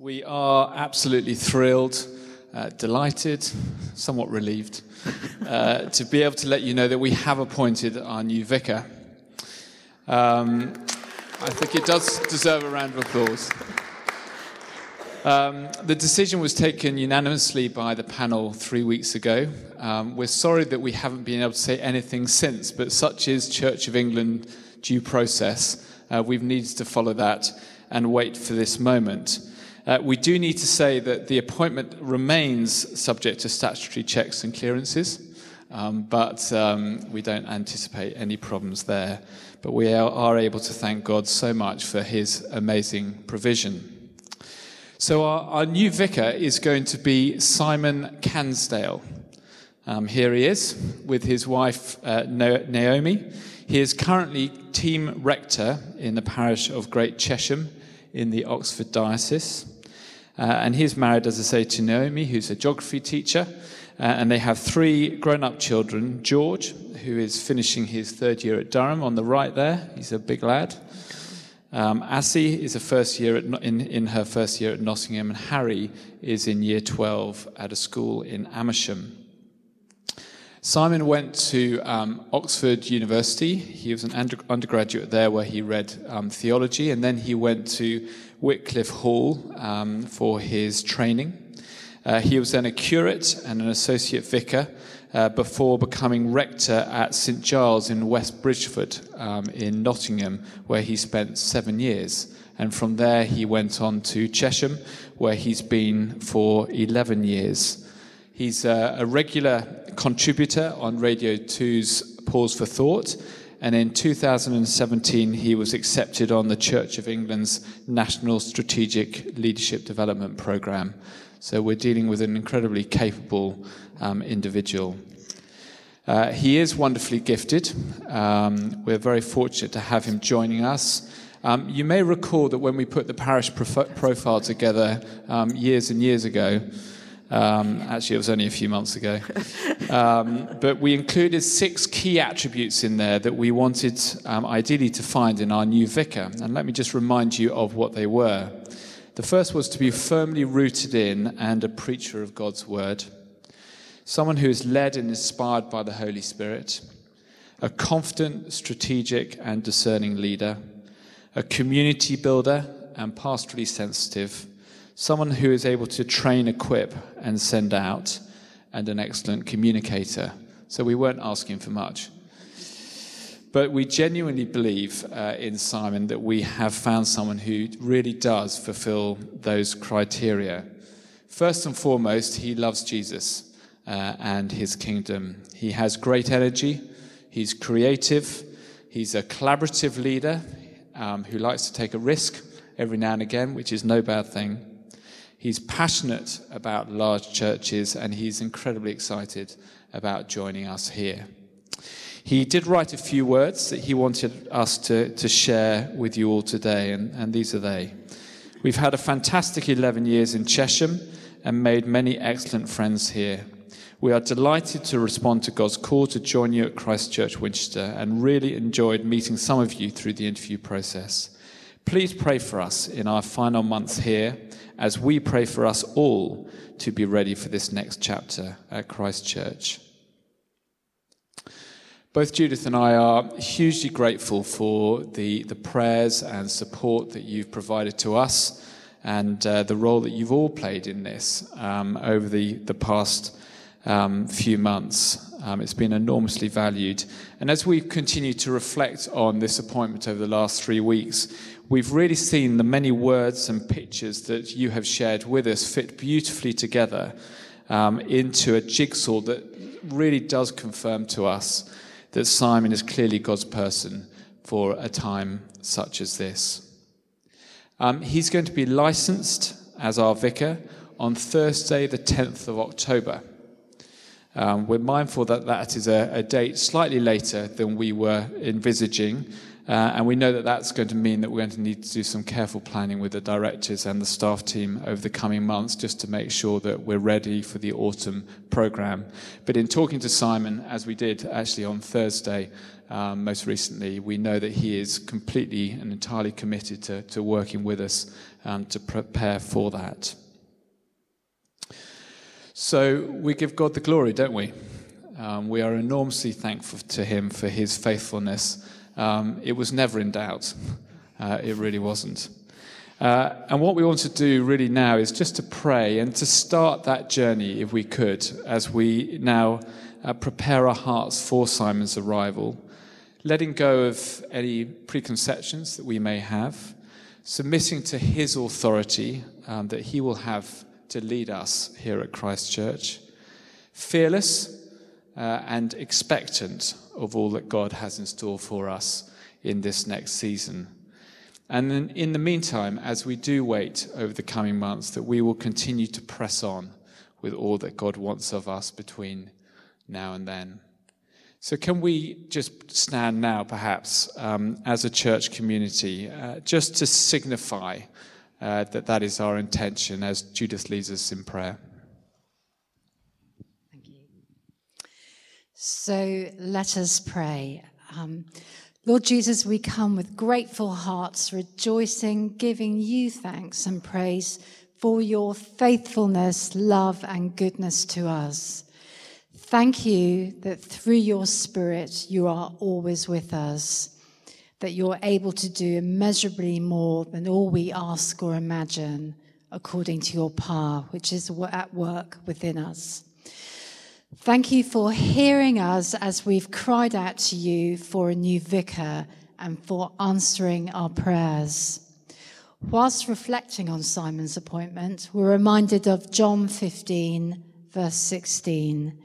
We are absolutely thrilled, uh, delighted, somewhat relieved uh, to be able to let you know that we have appointed our new vicar. Um, I think it does deserve a round of applause. Um, the decision was taken unanimously by the panel three weeks ago. Um, we're sorry that we haven't been able to say anything since, but such is Church of England due process. Uh, we've needed to follow that and wait for this moment. Uh, we do need to say that the appointment remains subject to statutory checks and clearances, um, but um, we don't anticipate any problems there. But we are, able to thank God so much for his amazing provision. So, our, our new vicar is going to be Simon Cansdale. Um, here he is with his wife uh, Naomi. He is currently team rector in the parish of Great Chesham in the Oxford Diocese. Uh, and he's married, as I say, to Naomi, who's a geography teacher. Uh, and they have three grown up children George, who is finishing his third year at Durham on the right there. He's a big lad. Um, Assie is a first year at, in, in her first year at Nottingham, and Harry is in year 12 at a school in Amersham. Simon went to um, Oxford University. He was an under- undergraduate there where he read um, theology, and then he went to Wycliffe Hall um, for his training. Uh, he was then a curate and an associate vicar uh, before becoming rector at St Giles in West Bridgford um, in Nottingham, where he spent seven years. And from there, he went on to Chesham, where he's been for 11 years. He's a, a regular contributor on Radio 2's Pause for Thought and in 2017, he was accepted on the Church of England's National Strategic Leadership Development Programme. So we're dealing with an incredibly capable um, individual. Uh, he is wonderfully gifted. Um, we're very fortunate to have him joining us. Um, you may recall that when we put the parish prof- profile together um, years and years ago, um, actually, it was only a few months ago. Um, but we included six key attributes in there that we wanted um, ideally to find in our new vicar. And let me just remind you of what they were. The first was to be firmly rooted in and a preacher of God's word, someone who is led and inspired by the Holy Spirit, a confident, strategic, and discerning leader, a community builder and pastorally sensitive someone who is able to train, equip, and send out, and an excellent communicator. So we weren't asking for much. But we genuinely believe uh, in Simon that we have found someone who really does fulfill those criteria. First and foremost, he loves Jesus uh, and his kingdom. He has great energy, he's creative, he's a collaborative leader um, who likes to take a risk every now and again, which is no bad thing. He's passionate about large churches and he's incredibly excited about joining us here. He did write a few words that he wanted us to, to share with you all today, and, and these are they. We've had a fantastic 11 years in Chesham and made many excellent friends here. We are delighted to respond to God's call to join you at Christ Church Winchester and really enjoyed meeting some of you through the interview process. Please pray for us in our final months here as we pray for us all to be ready for this next chapter at Christ Church. Both Judith and I are hugely grateful for the, the prayers and support that you've provided to us and uh, the role that you've all played in this um, over the, the past um, few months. Um, it's been enormously valued. And as we've continued to reflect on this appointment over the last three weeks, we've really seen the many words and pictures that you have shared with us fit beautifully together um, into a jigsaw that really does confirm to us that Simon is clearly God's person for a time such as this. Um, he's going to be licensed as our vicar on Thursday, the 10th of October. Um, we're mindful that that is a, a, date slightly later than we were envisaging, Uh, and we know that that's going to mean that we're going to need to do some careful planning with the directors and the staff team over the coming months just to make sure that we're ready for the autumn program. But in talking to Simon, as we did actually on Thursday, um, most recently, we know that he is completely and entirely committed to, to working with us um, to prepare for that. So we give God the glory, don't we? Um, we are enormously thankful to him for his faithfulness um, it was never in doubt. Uh, it really wasn't. Uh, and what we want to do really now is just to pray and to start that journey, if we could, as we now uh, prepare our hearts for Simon's arrival, letting go of any preconceptions that we may have, submitting to his authority um, that he will have to lead us here at Christ Church, fearless uh, and expectant of all that God has in store for us in this next season. And then in the meantime, as we do wait over the coming months, that we will continue to press on with all that God wants of us between now and then. So, can we just stand now, perhaps, um, as a church community, uh, just to signify uh, that that is our intention as Judith leads us in prayer? Thank you. So let us pray. Um, Lord Jesus, we come with grateful hearts, rejoicing, giving you thanks and praise for your faithfulness, love, and goodness to us. Thank you that through your Spirit you are always with us, that you're able to do immeasurably more than all we ask or imagine, according to your power, which is at work within us. Thank you for hearing us as we've cried out to you for a new vicar and for answering our prayers. Whilst reflecting on Simon's appointment, we're reminded of John 15, verse 16.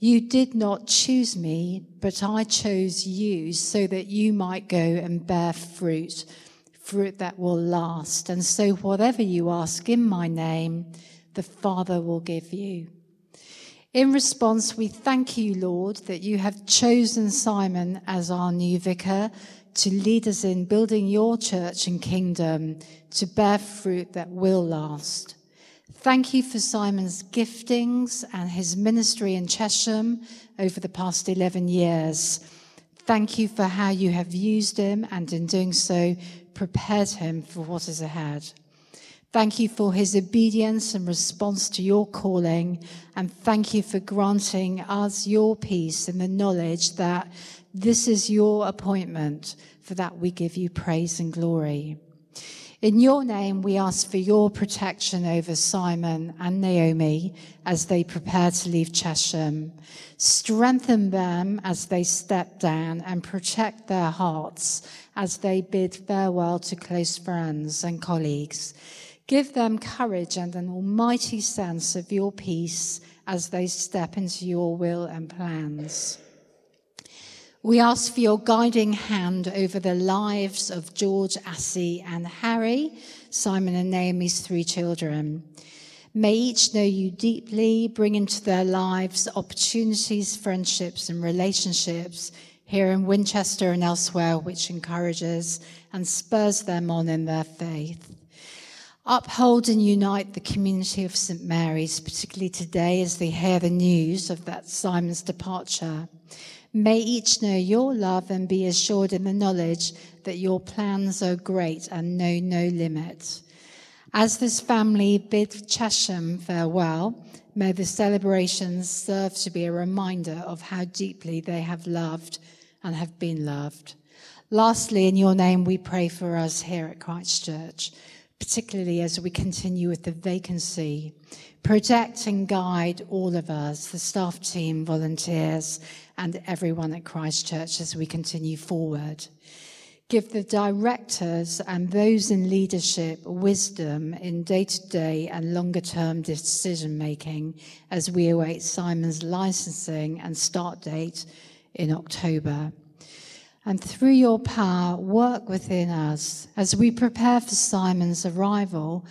You did not choose me, but I chose you so that you might go and bear fruit, fruit that will last. And so, whatever you ask in my name, the Father will give you. In response, we thank you, Lord, that you have chosen Simon as our new vicar to lead us in building your church and kingdom to bear fruit that will last. Thank you for Simon's giftings and his ministry in Chesham over the past 11 years. Thank you for how you have used him and in doing so prepared him for what is ahead. Thank you for his obedience and response to your calling. And thank you for granting us your peace in the knowledge that this is your appointment. For that we give you praise and glory. In your name, we ask for your protection over Simon and Naomi as they prepare to leave Chesham. Strengthen them as they step down and protect their hearts as they bid farewell to close friends and colleagues. Give them courage and an almighty sense of your peace as they step into your will and plans. We ask for your guiding hand over the lives of George, Assie, and Harry, Simon and Naomi's three children. May each know you deeply, bring into their lives opportunities, friendships, and relationships here in Winchester and elsewhere, which encourages and spurs them on in their faith. Uphold and unite the community of St. Mary's, particularly today as they hear the news of that Simon's departure. May each know your love and be assured in the knowledge that your plans are great and know no limit. As this family bid Chesham farewell, may the celebrations serve to be a reminder of how deeply they have loved and have been loved. Lastly, in your name, we pray for us here at Christchurch, particularly as we continue with the vacancy. Protect and guide all of us, the staff team, volunteers, and everyone at Christ Church as we continue forward. Give the directors and those in leadership wisdom in day to day and longer term decision making as we await Simon's licensing and start date in October and through your power, work within us as we prepare for Simon's arrival.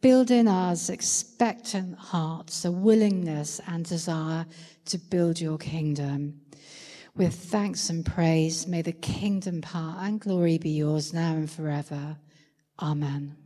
Build in us expectant hearts, a willingness and desire to build your kingdom. With thanks and praise. May the kingdom, power, and glory be yours now and forever. Amen.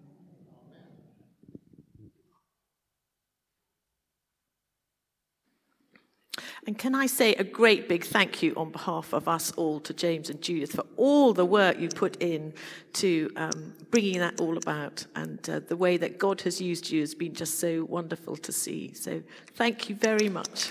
And can I say a great big thank you on behalf of us all to James and Judith for all the work you put in to um, bringing that all about. And uh, the way that God has used you has been just so wonderful to see. So thank you very much.